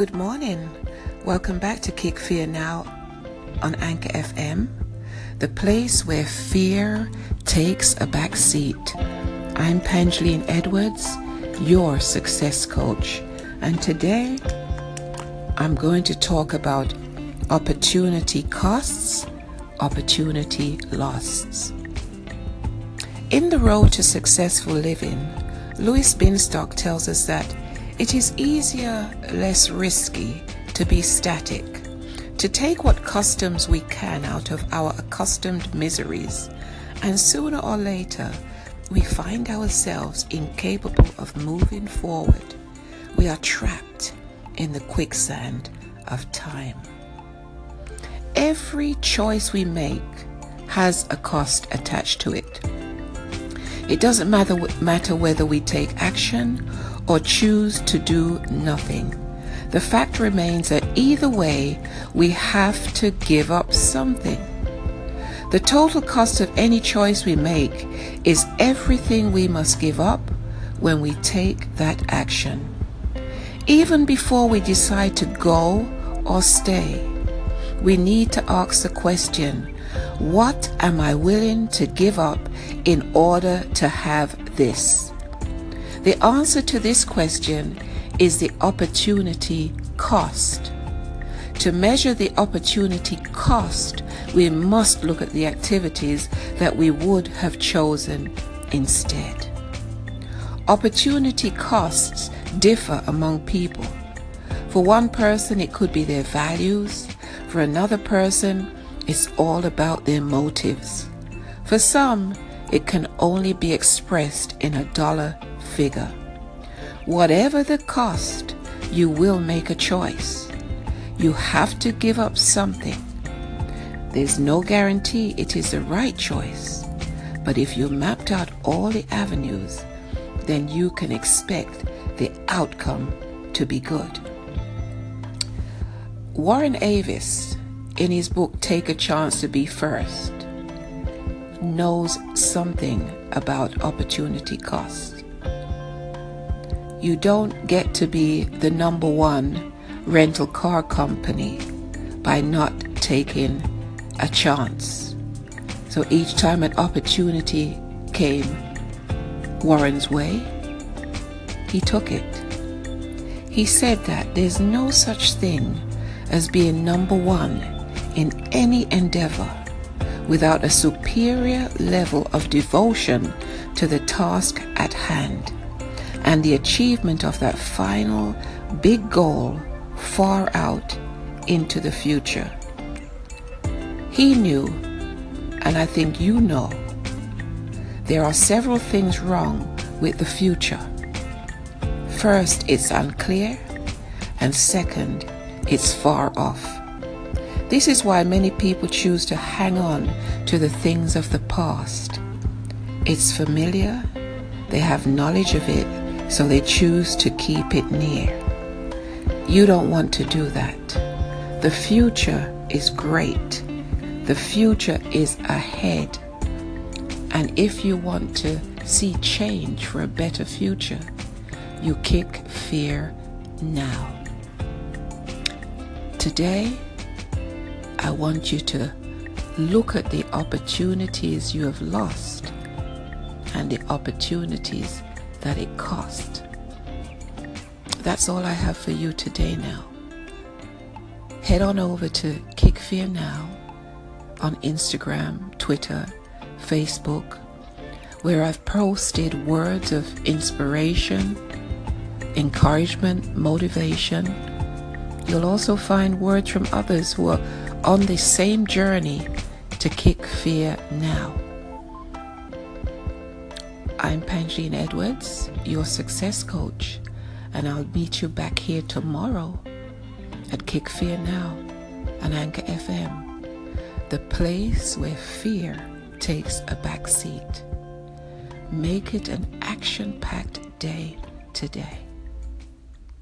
Good morning. Welcome back to Kick Fear Now on Anchor FM, the place where fear takes a back seat. I'm Pangeline Edwards, your success coach, and today I'm going to talk about opportunity costs, opportunity losts. In The Road to Successful Living, Louis Binstock tells us that it is easier, less risky to be static, to take what customs we can out of our accustomed miseries, and sooner or later we find ourselves incapable of moving forward. We are trapped in the quicksand of time. Every choice we make has a cost attached to it. It doesn't matter, matter whether we take action or choose to do nothing. The fact remains that either way, we have to give up something. The total cost of any choice we make is everything we must give up when we take that action. Even before we decide to go or stay, we need to ask the question, what am I willing to give up in order to have this? The answer to this question is the opportunity cost. To measure the opportunity cost, we must look at the activities that we would have chosen instead. Opportunity costs differ among people. For one person, it could be their values. For another person, it's all about their motives. For some, it can only be expressed in a dollar figure. Whatever the cost, you will make a choice. You have to give up something. There's no guarantee it is the right choice, but if you mapped out all the avenues, then you can expect the outcome to be good. Warren Avis, in his book Take a Chance to Be First, knows something about opportunity costs. You don't get to be the number one rental car company by not taking a chance. So each time an opportunity came Warren's way, he took it. He said that there's no such thing as being number one in any endeavor without a superior level of devotion to the task at hand and the achievement of that final big goal far out into the future. He knew, and I think you know, there are several things wrong with the future. First, it's unclear, and second, it's far off. This is why many people choose to hang on to the things of the past. It's familiar, they have knowledge of it, so they choose to keep it near. You don't want to do that. The future is great. The future is ahead. And if you want to see change for a better future, you kick fear now. Today, I want you to look at the opportunities you have lost and the opportunities that it cost. That's all I have for you today now. Head on over to Kick Fear Now on Instagram, Twitter, Facebook, where I've posted words of inspiration, encouragement, motivation. You'll also find words from others who are on the same journey to kick fear now. I'm Pangeline Edwards, your success coach, and I'll meet you back here tomorrow at Kick Fear Now on Anchor FM, the place where fear takes a back seat. Make it an action packed day today.